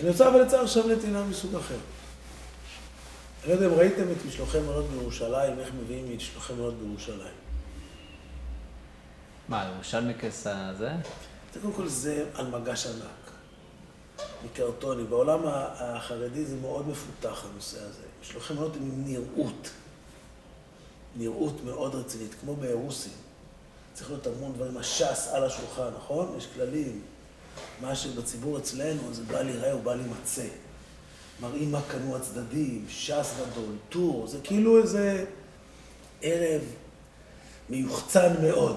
אני רוצה אבל לצייר עכשיו נתינה מסוג אחר. אני לא יודע אם ראיתם את משלוחי מנות בירושלים, איך מביאים משלוחי מנות בירושלים. מה, ירושלמיקס הזה? זה קודם כל זה על מגש ענק, מקרטוני. בעולם החרדי זה מאוד מפותח הנושא הזה. משלוחי מנות הם עם נראות. נראות מאוד רצינית, כמו באירוסים. צריך להיות המון דברים, הש"ס על השולחן, נכון? יש כללים. מה שבציבור אצלנו זה בא להיראה או בא להימצא. מראים מה קנו הצדדים, ש"ס גדול, טור, זה כאילו איזה ערב מיוחצן מאוד.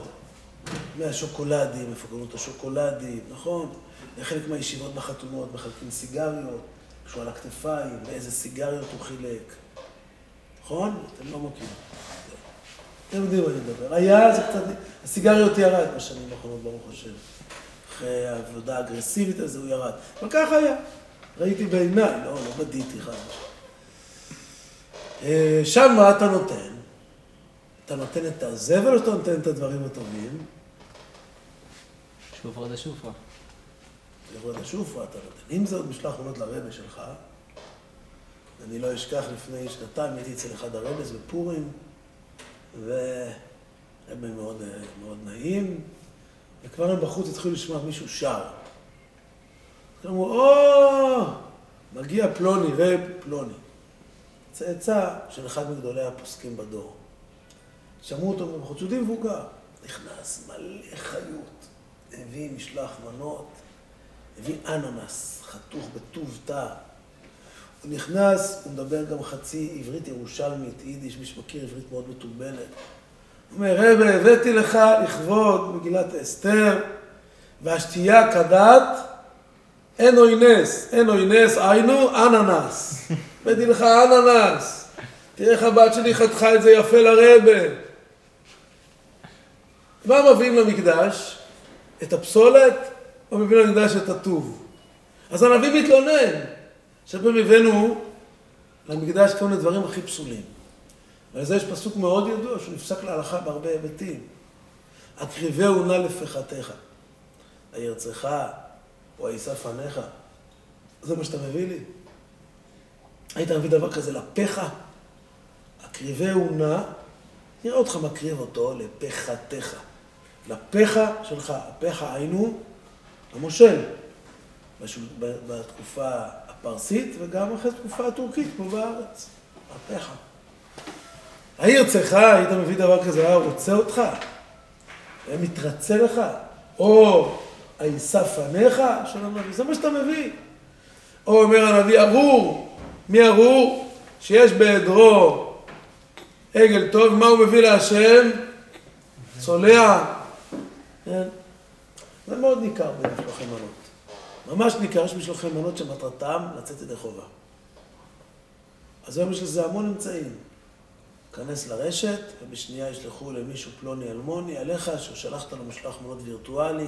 מהשוקולדים, את השוקולדים, נכון? לחלק מהישיבות בחתונות מחלקים סיגריות, שהוא על הכתפיים, ואיזה סיגריות הוא חילק. נכון? אתם לא מכירים. אתם יודעים מה אני מדבר. היה, זה קצת... הסיגריות ירד בשנים האחרונות, ברוך השם. אחרי העבודה האגרסיבית הזו הוא ירד. אבל ככה היה. ראיתי בעיניי, לא, לא בדיתי חד. אה, שם מה אתה נותן? אתה נותן את הזבל או שאתה נותן את הדברים הטובים? שופרה. שופרה דה שופרה אתה נותן. אם זה עוד משלח מנות לרבה שלך, אני לא אשכח, לפני שנתיים הייתי אצל אחד הרבס בפורים, ורבה מאוד, מאוד נעים, וכבר הם בחוץ התחילו לשמוע מישהו שר. אמרו, או, מגיע פלוני, רב פלוני. צאצא של אחד מגדולי הפוסקים בדור. שמעו אותו מבחוץ, יהודי מבוגר, נכנס מלא חיות, הביא משלח מנות, הביא אננס, חתוך בטוב תא. הוא נכנס, הוא מדבר גם חצי עברית ירושלמית, יידיש, מי שמכיר עברית מאוד מתובלת. אומר, רבי, הבאתי לך לכבוד מגילת אסתר, והשתייה כדת, אין אוי נס, אין אוי נס, היינו אננס. הבאתי לך אננס. תראה איך הבת שלי חתכה את זה יפה לרבה. מה מביאים למקדש? את הפסולת, או מביאים למקדש את הטוב? אז הנביא מתלונן, הבאנו למקדש כל מיני דברים הכי פסולים. ועל זה יש פסוק מאוד ידוע, שהוא נפסק להלכה בהרבה היבטים. הקריבהו נא לפחתך, הירצך או הישא פניך. זה מה שאתה מביא לי? היית מביא דבר כזה לפך? הקריבהו נא, נראה אותך מקריב אותו לפחתך. לפך שלך, הפך היינו המושל. בתקופה הפרסית וגם אחרי תקופה הטורקית, כמו בארץ. הפך. העיר צריכה, היית מביא דבר כזה, היה רוצה אותך, היה מתרצה לך, או הישא פניך של הנביא, זה מה שאתה מביא. או אומר הנביא, ארור, מי ארור? שיש בעדרו עגל טוב, מה הוא מביא להשם? צולע. כן? זה מאוד ניכר במשלוחי מנות. ממש ניכר, יש משלוחי מנות שמטרתם לצאת ידי חובה. אז היום יש לזה המון אמצעים. כנס לרשת, ובשנייה ישלחו למישהו פלוני אלמוני עליך, שהוא שלחת לו משלוח מנות וירטואלי.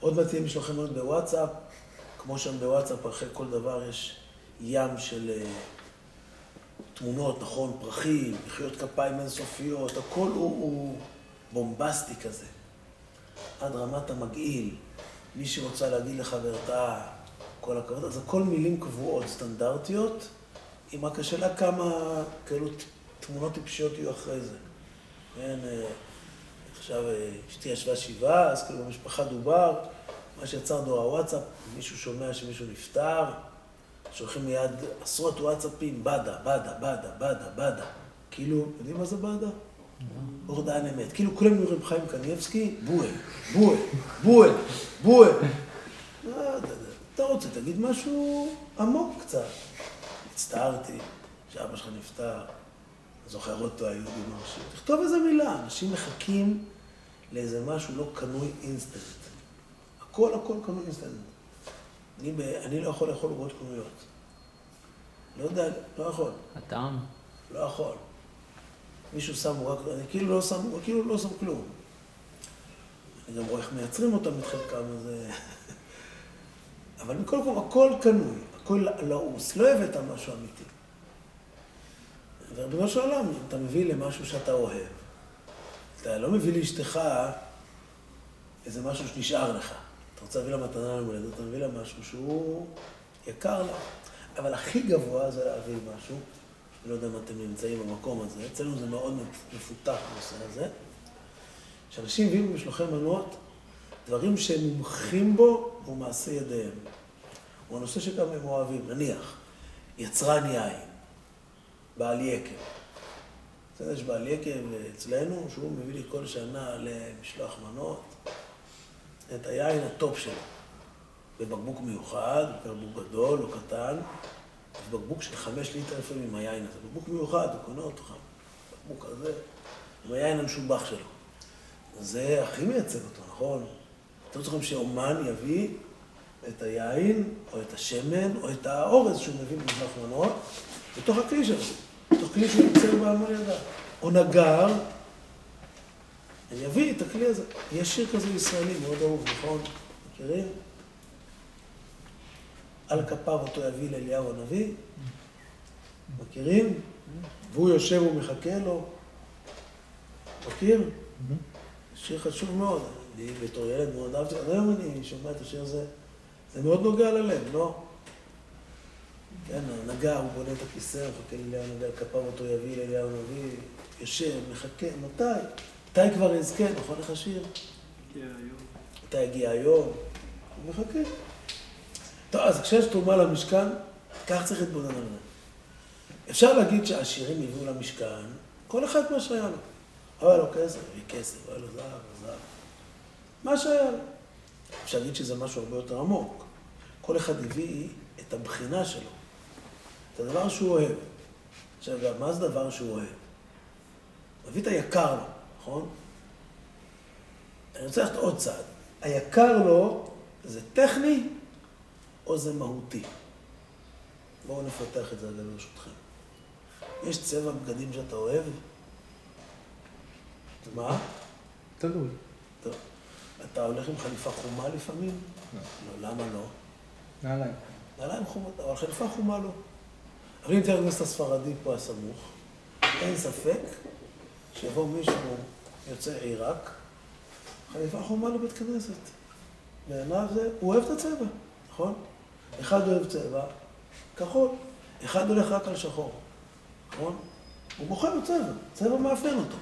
עוד מעט יהיה משלוחי מנות בוואטסאפ. כמו שם בוואטסאפ, אחרי כל דבר יש ים של uh, תמונות, נכון, פרחים, מחיאות כפיים אינסופיות, הכל הוא, הוא בומבסטי כזה. עד רמת המגעיל. מי שרוצה להגיד לחברתה כל הכבוד, אז הכל מילים קבועות, סטנדרטיות, עם רק השאלה כמה כאלו תמונות טיפשיות יהיו אחרי זה. כן, אה, עכשיו אשתי ישבה שבעה, אז כאילו במשפחה דובר, מה שיצר דור הוואטסאפ, מישהו שומע שמישהו נפטר, שולחים מיד עשרות וואטסאפים, בדה, בדה, בדה, בדה, בדה. כאילו, יודעים מה זה בדה? הורדן אמת. כאילו כולם נראים חיים קניבסקי, בועה, בועה, בועה, בועה. אתה רוצה, תגיד משהו עמוק קצת. הצטערתי שאבא שלך נפטר, זוכר אותו היהודי מרשים. תכתוב איזה מילה, אנשים מחכים לאיזה משהו לא קנוי אינסטנט. הכל הכל קנוי אינסטנט. אני. אני לא יכול לאכול עוגות קנויות. לא יודע, לא יכול. הטעם? לא יכול. מישהו שם רק, אני כאילו לא שם, כאילו לא שם כלום. אני גם רואה איך מייצרים אותם את חלקם, אז... אבל מכל מקום, הכל קנוי, הכל לעוס, לא הבאת משהו אמיתי. וריבונו של עולם, אתה מביא למשהו שאתה אוהב, אתה לא מביא לאשתך איזה משהו שנשאר לך. אתה רוצה להביא לה מתנה ליום הולדת, אתה מביא לה משהו שהוא יקר לה. אבל הכי גבוה זה להביא משהו, אני לא יודע אם אתם נמצאים במקום הזה, אצלנו זה מאוד מפותח בנושא הזה, שאנשים הביאו במשלוחי מנות דברים שהם מומחים בו הוא מעשה ידיהם. הוא הנושא שגם הם אוהבים, נניח, יצרן יין, בעל יקב. בסדר, יש בעל יקב אצלנו, שהוא מביא לי כל שנה למשלוח מנות את היין הטופ שלו. בבקבוק מיוחד, בקבוק גדול או קטן, בבקבוק של חמש ליטר לפעמים עם היין הזה. בקבוק מיוחד, הוא קונה אותו חם. בקבוק הזה, עם היין המשובח שלו. זה הכי מייצג אותו, נכון? אתם צריכים שאומן יביא את היין, או את השמן, או את האורז שהוא מביא במשלח מנות, בתוך הכלי שלו, בתוך כלי שהוא יוצר בעמל ידה. או נגר, אני אביא את הכלי הזה. יש שיר כזה ישראלי מאוד אהוב, נכון? מכירים? על כפיו אותו יביא לאליהו הנביא, מכירים? והוא יושב ומחכה לו. מכיר? שיר חשוב מאוד. אני בתור ילד מאוד אהבתי, עד היום אני שומע את השיר הזה, זה מאוד נוגע ללב, לא? כן, הנגע, הוא בונה את הכיסא, מחכה לאליהו הנביא, כפיו אותו יביא לאליהו הנביא, יושב, מחכה, מתי? מתי כבר יזכה, נכון לך שיר? מתי יגיע היום? הוא מחכה. טוב, אז כשיש תרומה למשכן, כך צריך להתבונן על זה. אפשר להגיד שהעשירים הביאו למשכן, כל אחד מה שהיה לו. היה לו כסף, הביא כסף, היה לו זהב, זהב. מה שהיה לו. אפשר להגיד שזה משהו הרבה יותר עמוק. כל אחד הביא את הבחינה שלו, את הדבר שהוא אוהב. עכשיו, מה זה דבר שהוא אוהב? הביא את היקר לו, נכון? אני רוצה ללכת עוד צעד. היקר לו זה טכני או זה מהותי? בואו נפתח את זה רגע ברשותכם. יש צבע בגדים שאתה אוהב? מה? תלוי. טוב. אתה הולך עם חליפה חומה לפעמים? לא. לא, למה לא? נעליים. נעליים חומות, אבל חליפה חומה לא. אבל אם תראה הכנסת הספרדי פה הסמוך, אין ספק שיבוא מישהו יוצא עיראק, חליפה חומה לבית כנסת. בעיניו זה, הוא אוהב את הצבע, נכון? אחד אוהב צבע, כחול. אחד הולך רק על שחור, נכון? הוא בוחר בצבע, צבע מאפיין אותו.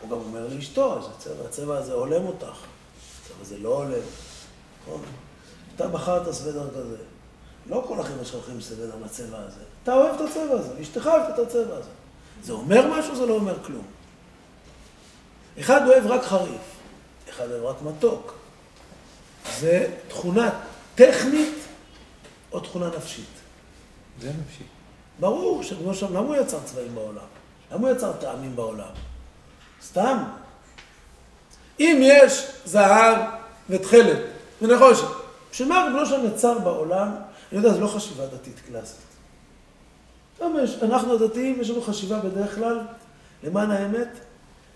הוא גם אומר לאשתו, איזה צבע, הצבע הזה הולם אותך, הצבע הזה לא הולם, נכון? אתה בחרת סוודר כזה. לא כל החבר'ה שלך הולכים סוודר לצבע הזה. אתה אוהב את הצבע הזה, אשתך אוהבת את הצבע הזה. זה אומר משהו, זה לא אומר כלום. אחד אוהב רק חריף, אחד אוהב רק מתוק. זה תכונה טכנית או תכונה נפשית. זה נפשי. ברור שכמו שם, למה הוא יצר צבעים בעולם? למה הוא יצר טעמים בעולם? סתם. אם יש זהב ותכלת ונחושת, בשביל מה ריבונו שם יצר בעולם? אני יודע, זו לא חשיבה דתית קלאסית. אנחנו הדתיים, יש לנו חשיבה בדרך כלל, למען האמת,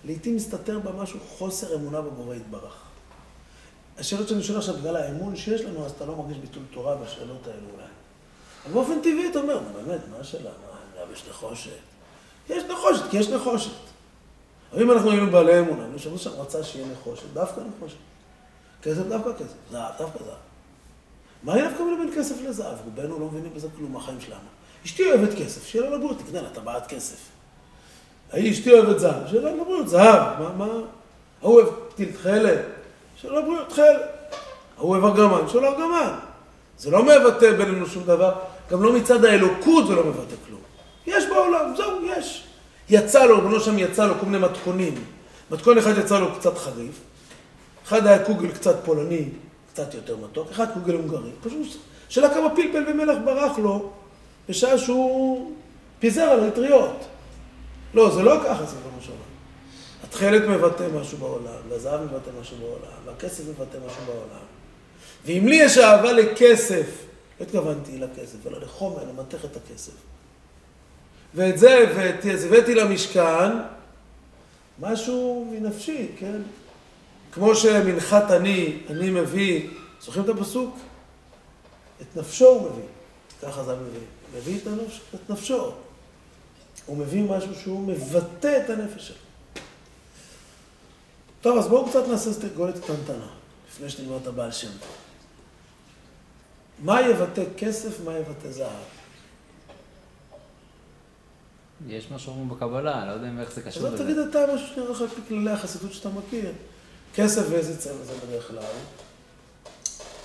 לעתים מסתתר בה משהו חוסר אמונה בבורא יתברך. השאלות שאני שואל עכשיו, בגלל האמון שיש לנו, אז אתה לא מרגיש ביטול תורה בשאלות האלו אולי. אבל באופן טבעי אתה אומר, נו באמת, מה השאלה? מה, יש נחושת? יש נחושת, כי יש נחושת. אבל אם אנחנו היינו בעלי אמונה, אני חושב רצה שיהיה נחושת, דווקא נחושת. כסף דווקא כסף, זהב דווקא זהב. מה אין דווקא בין כסף לזהב? רובנו לא מבינים בזה כלום מהחיים שלנו. אשתי אוהבת כסף, שיהיה לה לבריאות, תקנה לה טבעת כסף. ההיא אשתי אוהבת זהב, שיהיה לה לבריאות, זהב, מה, מה? ההוא אוהב פתיל תכלת, שיהיה לה לבריאות, תכלת. ההוא אוהב ארגמן, שיהיה לו ארגמן. זה לא מבטא בינינו שום דבר, גם לא מצד האלוקות זה לא מבטא כלום. יש בעולם, זהו, יש. יצא לו, בנו שם יצא לו כל מיני מתכונים. מתכון אחד יצא לו קצת חריף, אחד היה קוגל קצת פולני, קצת יותר מתוק, אחד קוגל הונגרי. פשוט שאלה כמה פלפל ומלח ברח לו בשעה שהוא פיזר על האטריות. לא, זה לא ככה, זה לא משהו. התכלת מבטא משהו בעולם, והזהב מבטא משהו בעולם, והכסף מבטא משהו בעולם. ואם לי יש אהבה לכסף, לא התכוונתי לכסף, אלא לחומר, למתך את הכסף. ואת זה הבאתי, אז הבאתי למשכן משהו מנפשי, כן? כמו שמנחת אני, אני מביא, זוכרים את הפסוק? את נפשו הוא מביא, ככה זה מביא. מביא את, הנפש, את נפשו. הוא מביא משהו שהוא מבטא את הנפש שלו. טוב, אז בואו קצת נעשה סטרגולת קטנטנה, לפני שנלמד את הבעל שם. מה יבטא כסף, מה יבטא זהב. יש משהו בקבלה, לא יודע איך זה אז קשור לזה. תגיד אתה משהו שנראה לך על פי כללי החסידות שאתה מכיר. כסף ואיזה צבע זה בדרך כלל?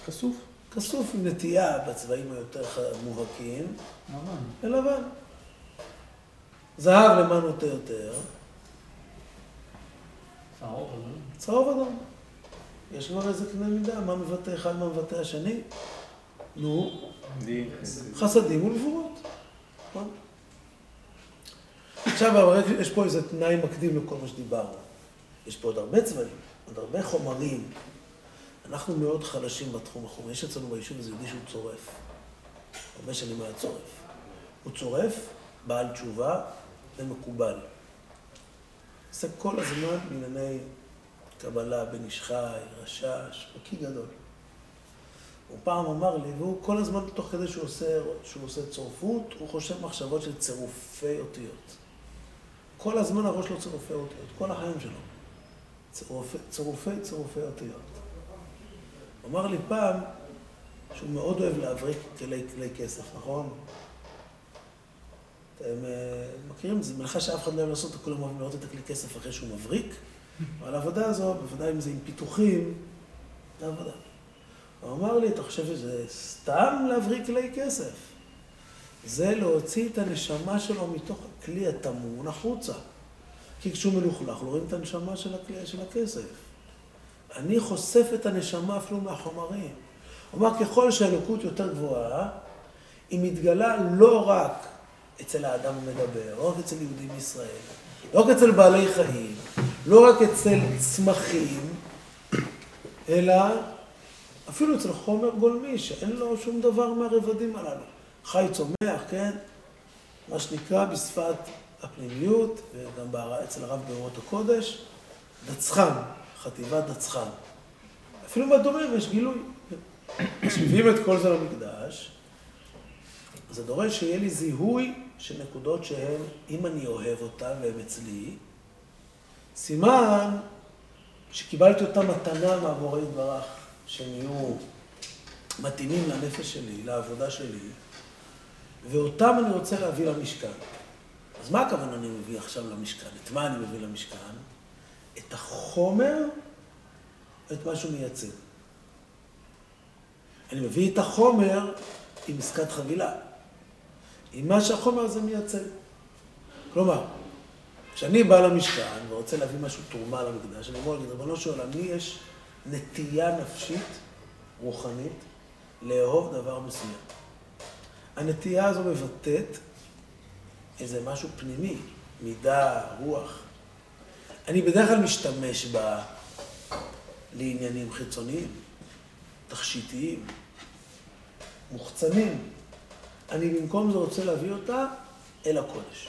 כסוף. כסוף עם נטייה בצבעים היותר מובהקים, לבן. ולבן. זהב למה נוטה יותר? צהוב, אבל... צהוב אדום. יש כבר איזה קנה מידה, מה מבטא אחד, מה מבטא השני? נו. חסדים ולבורות. נכון? עכשיו, יש פה איזה תנאי מקדים לכל מה שדיברנו. יש פה עוד הרבה צבעים, עוד הרבה חומרים. אנחנו מאוד חלשים בתחום החומרי. יש אצלנו ביישוב איזה יהודי שהוא צורף. הרבה שנים היה צורף. הוא צורף, בעל תשובה ומקובל. עושה כל הזמן בענייני קבלה, בן איש חי, רשש, בקיא גדול. הוא פעם אמר לי, והוא כל הזמן, תוך כדי שהוא עושה, שהוא עושה צורפות, הוא חושב מחשבות של צירופי אותיות. כל הזמן הראש שלו צירופי אותיות, כל החיים שלו. צירופי, צירופי, צירופי אותיות. הוא אמר לי פעם שהוא מאוד אוהב להבריק כלי, כלי כסף, נכון? אתם אה, מכירים? זו מלאכה שאף אחד לא אוהב לעשות, כולם אוהבים לראות את הכלי כסף אחרי שהוא מבריק, אבל העבודה הזו, בוודאי אם זה עם פיתוחים, זה עבודה. הוא אמר לי, אתה חושב שזה סתם להבריק כלי כסף? זה להוציא את הנשמה שלו מתוך הכלי הטמון החוצה. כי כשהוא מלוכלך, לא רואים את הנשמה של הכסף. אני חושף את הנשמה אפילו מהחומרים. אמר, ככל שהאלוקות יותר גבוהה, היא מתגלה לא רק אצל האדם המדבר, לא רק אצל יהודים מישראל, לא רק אצל בעלי חיים, לא רק אצל צמחים, אלא אפילו אצל חומר גולמי, שאין לו שום דבר מהרבדים הללו. חי צומח, כן? מה שנקרא בשפת הפנימיות, וגם אצל הרב באורות הקודש, דצחן, חטיבת דצחן. אפילו בדומים יש גילוי. כשמביאים את כל זה למקדש, זה דורש שיהיה לי זיהוי של נקודות שהן, אם אני אוהב אותן והן אצלי, סימן שקיבלתי אותה מתנה מהבורא יתברך, שהם יהיו מתאימים לנפש שלי, לעבודה שלי, ואותם אני רוצה להביא למשכן. אז מה הכוונה אני מביא עכשיו למשכן? את מה אני מביא למשכן? את החומר, את מה שהוא מייצג. אני מביא את החומר עם עסקת חבילה, עם מה שהחומר הזה מייצג. כלומר, כשאני בא למשכן ורוצה להביא משהו, תרומה למקדש, אני אומר, ריבונו של עולם, לי יש נטייה נפשית, רוחנית, לאהוב דבר מסוים. הנטייה הזו מבטאת איזה משהו פנימי, מידה, רוח. אני בדרך כלל משתמש בה לעניינים חיצוניים, תכשיטיים, מוחצנים. אני במקום זה רוצה להביא אותה אל הקודש.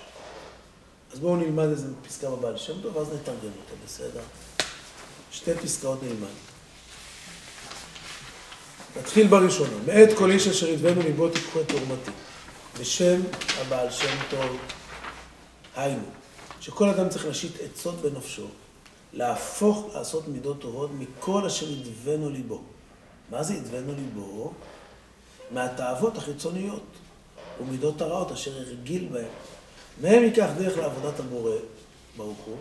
אז בואו נלמד איזה פסקה בבעל שם טוב, ואז נתרגם אותה, בסדר? שתי פסקאות נלמד. נתחיל בראשונה. מאת כל איש אשר ידבנו ליבו תיקחו את תורמתי. בשם הבעל שם טוב, היינו, שכל אדם צריך להשית עצות בנפשו, להפוך לעשות מידות טובות מכל אשר ידבנו ליבו. מה זה ידבנו ליבו? מהתאוות החיצוניות ומידות הרעות אשר הרגיל בהן. מהם ייקח דרך לעבודת הבורא, ברוך הוא,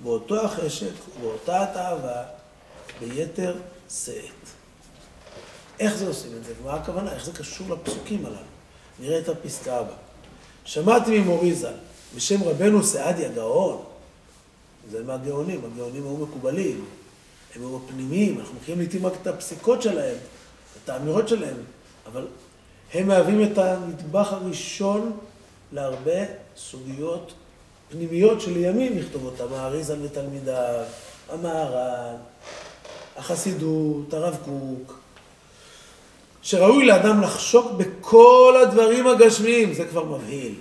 באותו החשק ובאותה התאווה, ביתר שאת. איך זה עושים את זה? ומה הכוונה? איך זה קשור לפסוקים הללו? נראה את הפסקה הבאה. שמעתי ממורי ז"ל, בשם רבנו סעדיה גאון, זה מהגאונים, הגאונים היו מקובלים, הם היו פנימיים, אנחנו מכירים לעיתים רק את הפסיקות שלהם, את האמירות שלהם, אבל הם מהווים את הנדבך הראשון להרבה סוגיות פנימיות שלימים יכתוב אותם, האריזל ותלמידיו, המהר"ל, החסידות, הרב קוק, שראוי לאדם לחשוק בכל הדברים הגשמיים, זה כבר מבהיל.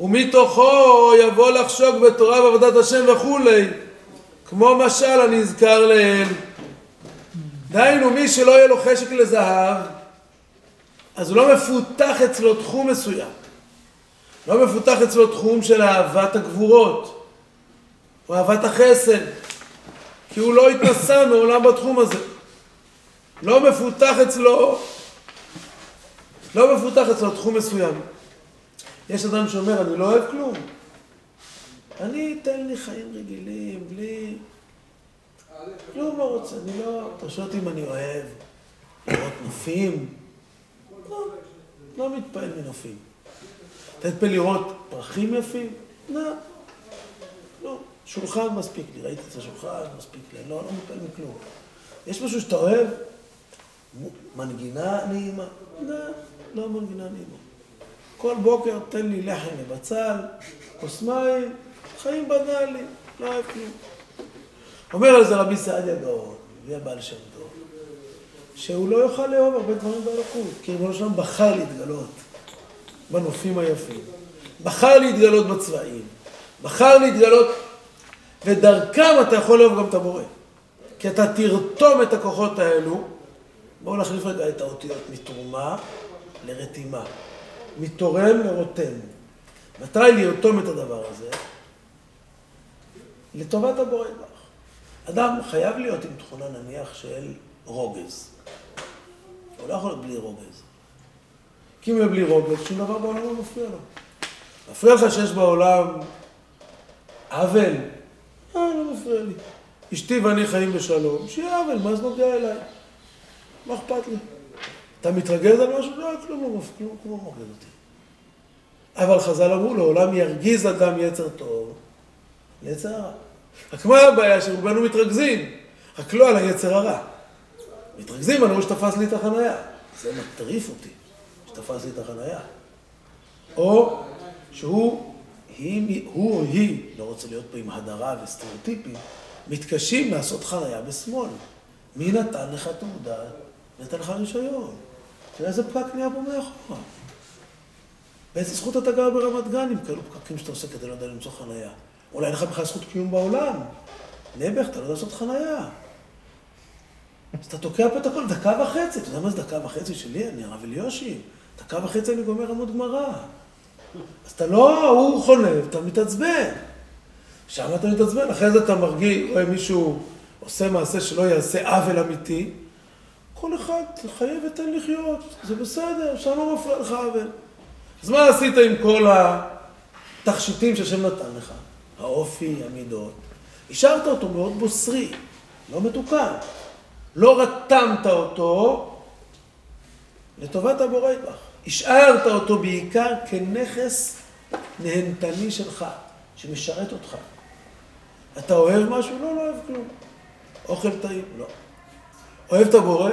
ומתוכו יבוא לחשוק בתורה ועבודת השם וכולי, כמו משל הנזכר לעיל. דהיינו, מי שלא יהיה לו חשק לזהב, אז הוא לא מפותח אצלו תחום מסוים. לא מפותח אצלו תחום של אהבת הגבורות, או אהבת החסד, כי הוא לא התנסה מעולם בתחום הזה. לא מפותח אצלו לא מפותח אצלו תחום מסוים. יש אדם שאומר, אני לא אוהב כלום. אני, תן לי חיים רגילים, בלי... כלום לא רוצה, אני לא... אתה שואל אותי אם אני אוהב לראות נופים? לא, לא מתפעל מנופים. אתה מתפעל לראות פרחים יפים? לא. לא. שולחן מספיק לי, ראיתי את השולחן, מספיק לי, לא, לא מתפעל מכלום. יש משהו שאתה אוהב? מנגינה נעימה? לא, לא מנגינה נעימה. כל בוקר תן לי לחם ובצל, כוס מים, חיים בנאלי, לא אוהב כלום. אומר על זה רבי סעדיה גאון, הבעל שם טוב, שהוא לא יוכל לאהוב הרבה דברים באלוקות, כי ריבונו שלום בחר להתגלות בנופים היפים, בחר להתגלות בצבעים, בחר להתגלות, ודרכם אתה יכול לאהוב גם את הבורא. כי אתה תרתום את הכוחות האלו, בואו נחליף רגע את האותיות מתרומה לרתימה, מתורם לרותם. מתי לרתום את הדבר הזה? לטובת הבורא יתברך. אדם חייב להיות עם תכונה נניח של רוגז. הוא לא יכול להיות בלי רוגז. כי אם הוא בלי רוגז, שום דבר בעולם לא מפריע לו. מפריע לך שיש בעולם עוול? אה, לא מפריע לי. אשתי ואני חיים בשלום, שיהיה עוול, מה זה נוגע אליי? מה אכפת לי? אתה מתרגז על משהו? לא, כלום לא כלום לא אותי. אבל חז"ל אמרו, לעולם ירגיז אדם יצר טוב ליצר הרע. רק מה הבעיה? שרובנו מתרכזים, רק לא על היצר הרע. מתרכזים על הוא שתפס לי את החנייה. זה מטריף אותי, שתפס לי את החנייה. או שהוא, היא, הוא או היא, לא רוצה להיות פה עם הדרה וסטריאוטיפים, מתקשים לעשות חנייה בשמאל. מי נתן לך תעודה? נתן לך רישיון. תראה איזה פקק נהיה פה מאחורה. באיזה זכות אתה גר ברמת גן עם כאלו פקקים שאתה עושה כדי לא יודע למצוא חנייה? אולי אין לך בכלל זכות קיום בעולם. נעבך, אתה לא יודע לעשות חנייה. אז אתה תוקע פה את הכל דקה וחצי. אתה יודע מה זה דקה וחצי שלי? אני הרב אליושי. דקה וחצי אני גומר עמוד גמרא. אז אתה לא, הוא חולב, אתה מתעצבן. שם אתה מתעצבן, אחרי זה אתה מרגיש, רואה מישהו עושה מעשה שלא יעשה עוול אמיתי. כל אחד חייב ותן לחיות, זה בסדר, שם לא מפריע לך עוול. אז מה עשית עם כל התכשיטים שהשם נתן לך? האופי, המידות. השארת אותו מאוד בוסרי, לא מתוקן. לא רתמת אותו לטובת הבורא יתברך. השארת אותו בעיקר כנכס נהנתני שלך, שמשרת אותך. אתה אוהב משהו? לא, לא אוהב כלום. אוכל טעים? לא. אוהב את הבורא?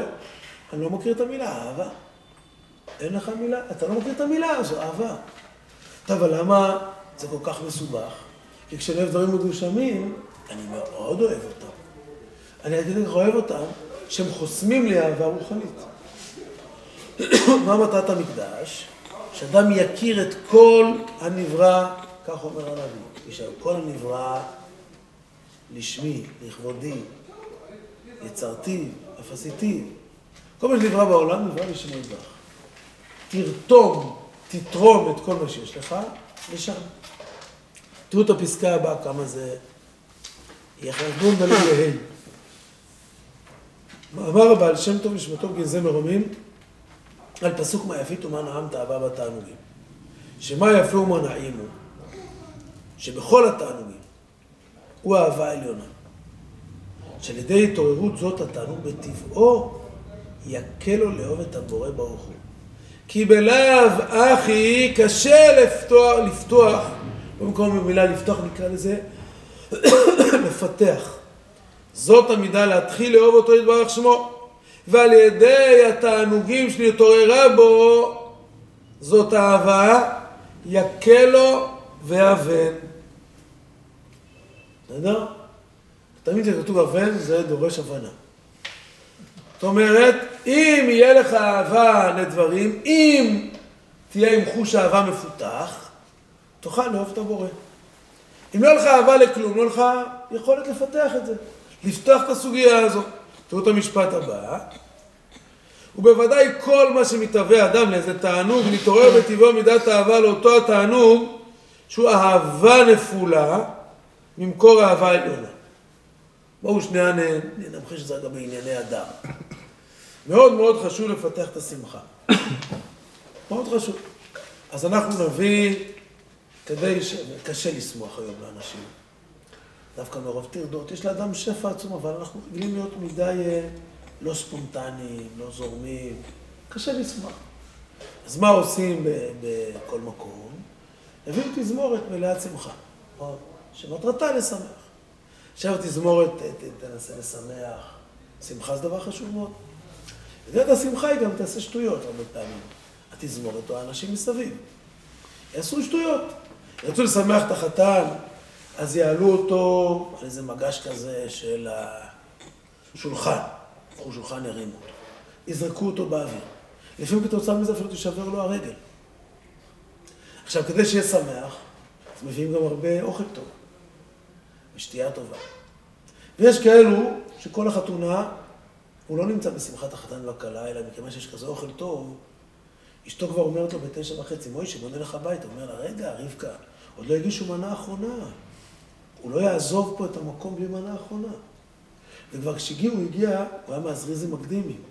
אני לא מכיר את המילה, אהבה. אין לך מילה? אתה לא מכיר את המילה, זו אהבה. טוב, אבל למה זה כל כך מסובך? כי כשאני אוהב דברים מגושמים, אני מאוד אוהב אותם. אני אגיד לך אוהב אותם, שהם חוסמים לי אהבה רוחנית. מה מטרת המקדש? שאדם יכיר את כל הנברא, כך אומר הנביא, כל הנברא לשמי, לכבודי, יצרתי, אף עשיתי. כל מה שנברא בעולם נברא לשמו יתברך. תרתום, תתרום את כל מה שיש לך לשם. תראו את הפסקה הבאה, כמה זה יחרדון להי. מאמר הבעל שם טוב נשמתו גנזי מרומים על פסוק מה יפית ומה נעמת אהבה בתענוגים. שמה יפה ומה נעים הוא, שבכל התענוגים הוא אהבה עליונה. שעל ידי התעוררות זאת התענוג בטבעו יקל לו לאהוב את הבורא ברוך הוא. כי בלאו אחי קשה לפתוח, לפתוח, במקום במילה לפתוח נקרא לזה לפתח. זאת המידה להתחיל לאהוב אותו יתברך שמו. ועל ידי התענוגים שנתעוררה בו, זאת אהבה, יקל לו ואבן. בסדר? תמיד כשכתוב אבן זה דורש הבנה. זאת אומרת, אם יהיה לך אהבה לדברים, אם תהיה עם חוש אהבה מפותח, תוכל לאהוב את הבורא. אם לא יהיה לך אהבה לכלום, לא יהיה לך יכולת לפתח את זה, לפתוח את הסוגיה הזו. תראו את המשפט הבא. ובוודאי כל מה שמתהווה אדם לאיזה תענוג, מתעורר בטבעו מידת אהבה לאותו התענוג, שהוא אהבה נפולה ממקור אהבה עליונה. בואו שנייה נמחיש את זה רגע בענייני אדם. מאוד מאוד חשוב לפתח את השמחה. מאוד חשוב. אז אנחנו נביא, כדי ש... קשה לשמוח היום לאנשים. דווקא מרוב טרדות. יש לאדם שפע עצום, אבל אנחנו רגילים להיות מדי אה, לא ספונטניים, לא זורמים. קשה לשמוח. אז מה עושים בכל מקום? הביאו תזמורת מלאת שמחה, שמטרתה לשמח. עכשיו תזמורת תנסה לשמח. שמחה זה דבר חשוב מאוד. בדרך השמחה היא גם תעשה שטויות הרבה פעמים. התזמורת או האנשים מסביב. יעשו שטויות. ירצו לשמח את החתן, אז יעלו אותו על איזה מגש כזה של השולחן. קחו שולחן, ירימו אותו. יזרקו אותו באוויר. לפעמים כתוצאה מזה אפילו תישבר לו הרגל. עכשיו, כדי שיהיה שמח, אז מביאים גם הרבה אוכל טוב, ושתייה טובה. ויש כאלו שכל החתונה, הוא לא נמצא בשמחת החתן והכלה, אלא מכיוון שיש כזה אוכל טוב, אשתו כבר אומרת לו בתשע וחצי, מוישה, בוא נלך הביתה. הוא אומר לה, רגע, רבקה, עוד לא הגישו מנה אחרונה. הוא לא יעזוב פה את המקום בלי מנה אחרונה. וכבר כשהגיעו, הוא הגיע, הוא היה מהזריזים מקדימים.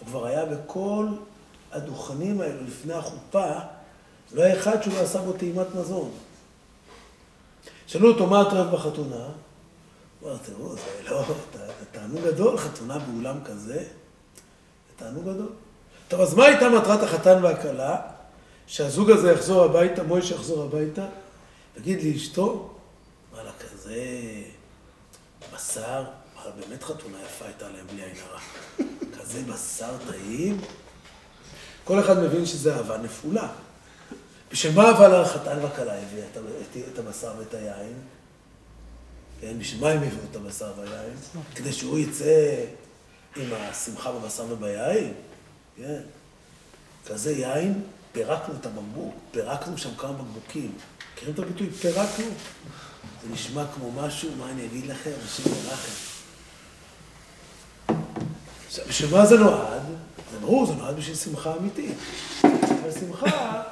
הוא כבר היה בכל הדוכנים האלו לפני החופה, לא היה אחד שהוא לא עשה בו טעימת מזון. שאלו אותו, מה אתה אוהב בחתונה? הוא אמר, תראו, זה לא, זה תענוג גדול, חתונה באולם כזה, זה תענוג גדול. טוב, אז מה הייתה מטרת החתן והכלה? שהזוג הזה יחזור הביתה, מוישה יחזור הביתה, תגיד לאשתו, וואלה, כזה בשר, וואלה, באמת חתונה יפה הייתה להם בלי עין הרע. כזה בשר טעים. כל אחד מבין שזה אהבה נפולה. בשביל מה אבל החתן והכלה הביא את, את, את הבשר ואת היין? כן, בשביל מה הם הביאו את הבשר והיין? כדי שהוא יצא עם השמחה בבשר וביין? כן. כזה יין, פירקנו את הבקבוק, פירקנו שם כמה בקבוקים. מכירים את הביטוי? פירקנו. זה נשמע כמו משהו, מה אני אגיד לכם? השם ירחם. עכשיו, בשביל מה זה נועד? זה ברור, זה נועד בשביל שמחה אמיתית. אבל שמחה,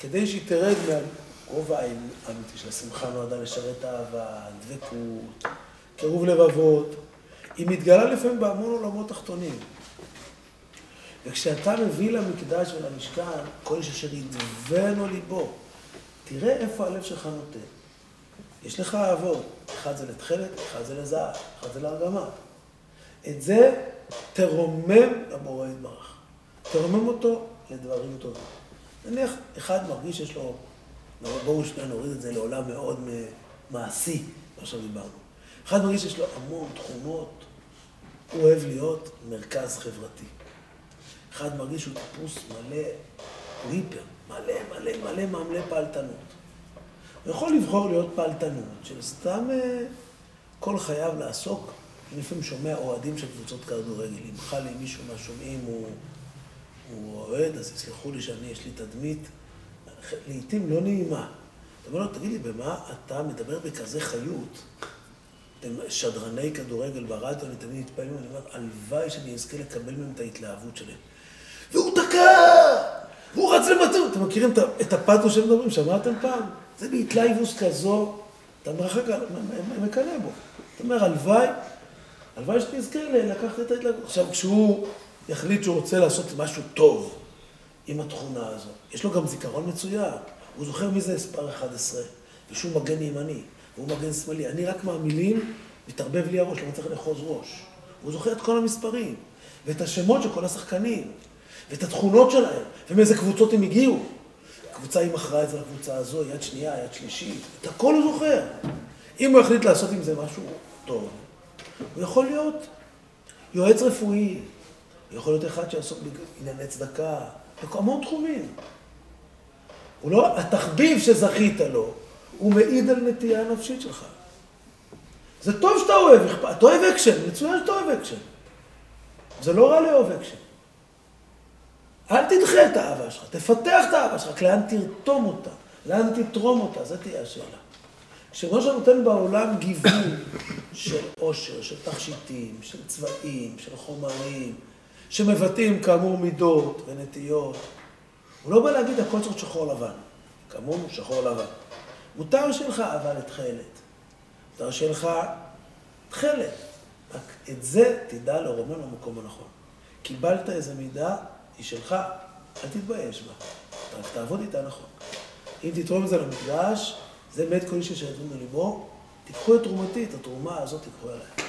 כדי שהיא תרד מהגובה האמיתי של השמחה נועדה לשרת אהבה, דבקות, קירוב לבבות, היא מתגלה לפעמים בהמון עולמות תחתונים. וכשאתה מביא למקדש ולמשכן, כל איש אשר ידבנו ליבו, תראה איפה הלב שלך נוטה. יש לך אהבות, אחד זה לתכלת, אחד זה לזהב, אחד זה להרגמה. את זה תרומם לבורא יתברך. תרומם אותו לדברים טובים. נניח, אחד מרגיש שיש לו, בואו שנייה נוריד את זה לעולם מאוד מעשי, מה שדיברנו. אחד מרגיש שיש לו המון תכונות, הוא אוהב להיות מרכז חברתי. אחד מרגיש שהוא טיפוס מלא, היפר, מלא, מלא, מלא מעמלי פעלתנות. הוא יכול לבחור להיות פעלתנות, של סתם כל חייו לעסוק. אני לפעמים שומע אוהדים של קבוצות כדורגל. אם חל לי מישהו מהשומעים הוא, הוא אוהד, אז יסלחו לי שאני, יש לי תדמית לעיתים לא נעימה. אתה אומר לו, תגיד לי, במה אתה מדבר בכזה חיות? אתם שדרני כדורגל ברדיו, אני תמיד מתפעלים, אני אומר, הלוואי שאני אזכה לקבל מהם את ההתלהבות שלהם. והוא תקע! והוא רץ למטר. אתם מכירים את הפתוס שהם מדברים? שמעתם פעם? זה בהתלהבוס כזו, אתה מרחק, מקנא בו. אתה אומר, הלוואי, הלוואי שתזכה לקחת את ההתלהבות. עכשיו, כשהוא יחליט שהוא רוצה לעשות משהו טוב עם התכונה הזו, יש לו גם זיכרון מצוין. הוא זוכר מי זה מספר 11, ושהוא מגן ימני, והוא מגן שמאלי. אני רק מהמילים מתערבב לי הראש, לא מצליח לאחוז ראש. הוא זוכר את כל המספרים, ואת השמות של כל השחקנים, ואת התכונות שלהם, ומאיזה קבוצות הם הגיעו. הקבוצה היא מכרה את זה לקבוצה הזו, יד שנייה, יד שלישית, את הכל הוא זוכר. אם הוא יחליט לעשות עם זה משהו טוב, הוא יכול להיות יועץ רפואי, יכול להיות אחד שיעסוק בענייני צדקה, המון תחומים. הוא לא, התחביב שזכית לו, הוא מעיד על נטייה הנפשית שלך. זה טוב שאתה אוהב, אתה אוהב אקשן, מצוין שאתה אוהב אקשן. זה לא רע לאהוב אקשן. אל תדחה את האהבה שלך, תפתח את האהבה שלך, לאן תרתום אותה, לאן תתרום אותה, זו תהיה השאלה. כשראש נותן בעולם גיוון של עושר, של תכשיטים, של צבעים, של חומרים, שמבטאים כאמור מידות ונטיות, הוא לא בא להגיד הכל צריך שחור לבן, כמונו שחור לבן. מותר שיהיה לך אהבה לתכלת, מותר שיהיה לך תכלת, רק את זה תדע לרומם למקום הנכון. קיבלת איזה מידה, היא שלך, אל תתבייש בה. רק תעבוד איתה נכון. אם תתרום את זה למקדש, זה מת כל איש אשר ידון בליבו, תיקחו את תרומתי, את התרומה הזאת תיקחו אליי.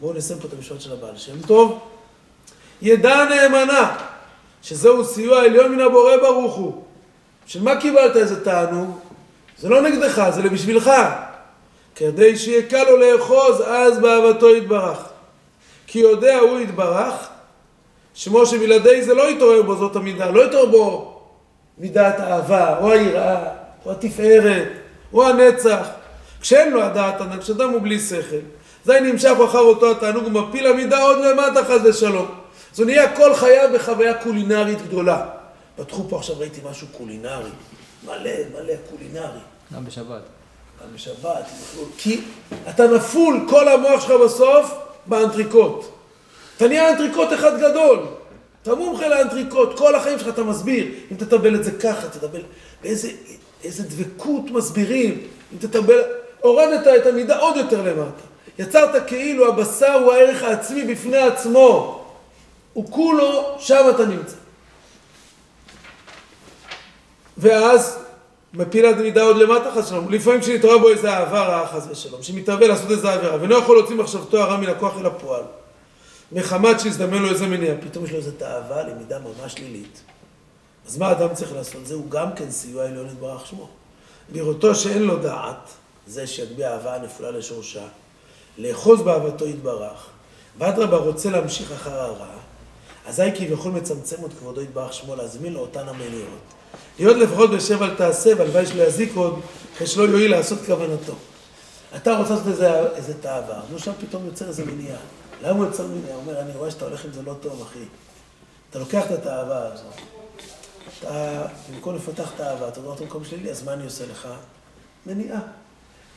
בואו נסיים פה את המשפט של הבעל שם טוב. ידע נאמנה, שזהו סיוע עליון מן הבורא ברוך הוא. של מה קיבלת איזה תענוג? זה לא נגדך, זה לבשבילך. כדי שיהיה קל לו לאחוז אז באהבתו יתברך. כי יודע הוא יתברך, שמו שבלעדי זה לא יתעורר בו זאת המידה, לא יתעורר בו מידת האהבה, או היראה, או התפארת, או הנצח. כשאין לו הדעת ענק, כשאדם הוא בלי שכל, אזי נמשך אחר אותו התענוג ומפיל המידה עוד למטה חס ושלום. אז הוא נהיה כל חייו בחוויה קולינרית גדולה. פתחו פה עכשיו, ראיתי משהו קולינרי. מלא, מלא קולינרי. גם בשבת. גם בשבת, כי אתה נפול, כל המוח שלך בסוף באנטריקוט. אתה נהיה אנטריקוט אחד גדול. אתה מומחה לאנטריקוט, כל החיים שלך אתה מסביר. אם תטבל את זה ככה, תטבל... באיזה איזה דבקות מסבירים. אם תטבל... הורדת את המידה עוד יותר למטה. יצרת כאילו הבשר הוא הערך העצמי בפני עצמו. הוא כולו, שם אתה נמצא. ואז מפיל עד מידה עוד למטה חס ושלום. לפעמים כשנתראה בו איזה אהבה רעה חס ושלום, שמתהווה לעשות איזה עבירה, ואינו יכול להוציא מחשבתו הרע מן הכוח אל הפועל. מחמת שהזדמן לו איזה מניע, פתאום יש לו איזה תאווה למידה ממש שלילית. אז מה אדם צריך לעשות? זהו גם כן סיוע עליון יתברך שמו. בראותו שאין לו דעת, זה שיגביה אהבה הנפולה לשורשה, לאחוז באהבתו יתברך, ואדרבה רוצה להמשיך אחר הרע, אזי כביכול מצמצם עוד כבודו יתברך שמו להזמין לו אותן המניעות. להיות לפחות בשב אל תעשה, והלוואי שלא יזיק עוד, אחרי שלא יועיל לעשות כוונתו. אתה רוצה לעשות איזה, איזה תאווה, נו שם פתאום יוצר איזה מניעה. למה הוא יוצר מניעה? הוא אומר, אני רואה שאתה הולך עם זה לא טוב, אחי. אתה לוקח את התאווה הזאת. אתה, במקום לפתח את האהבה, אתה אומר, אתה במקום שלילי, אז מה אני עושה לך? מניעה.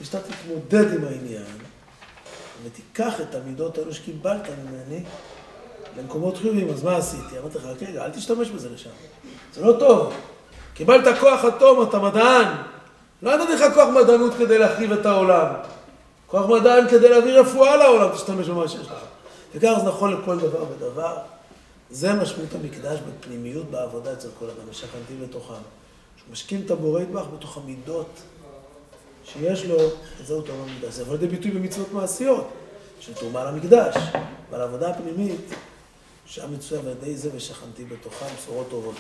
ושאתה תתמודד עם העניין, ותיקח את המידות האלו שקיבלת ממני למקומות חיוביים, אז מה עשיתי? אמרתי לך, רגע, אל תשתמש בזה לשם. זה לא טוב. קיבלת כוח אטום, אתה מדען. לא נתתי לך כוח מדענות כדי להחריב את העולם. כוח מדען כדי להביא רפואה לעולם, תשתמש במה שיש לך. וכך זה נכון לכל דבר ודבר. זה משמעות המקדש בפנימיות בעבודה אצל כל אדם, משכנתי בתוכם. שהוא משכין את הבורא ידבח בתוך המידות שיש לו, את זהו תורה במקדש. זה יבוא לידי ביטוי במצוות מעשיות, של תרומה למקדש, ועל העבודה הפנימית, שם מצויה בידי זה ושכנתי בתוכם בשורות טובות.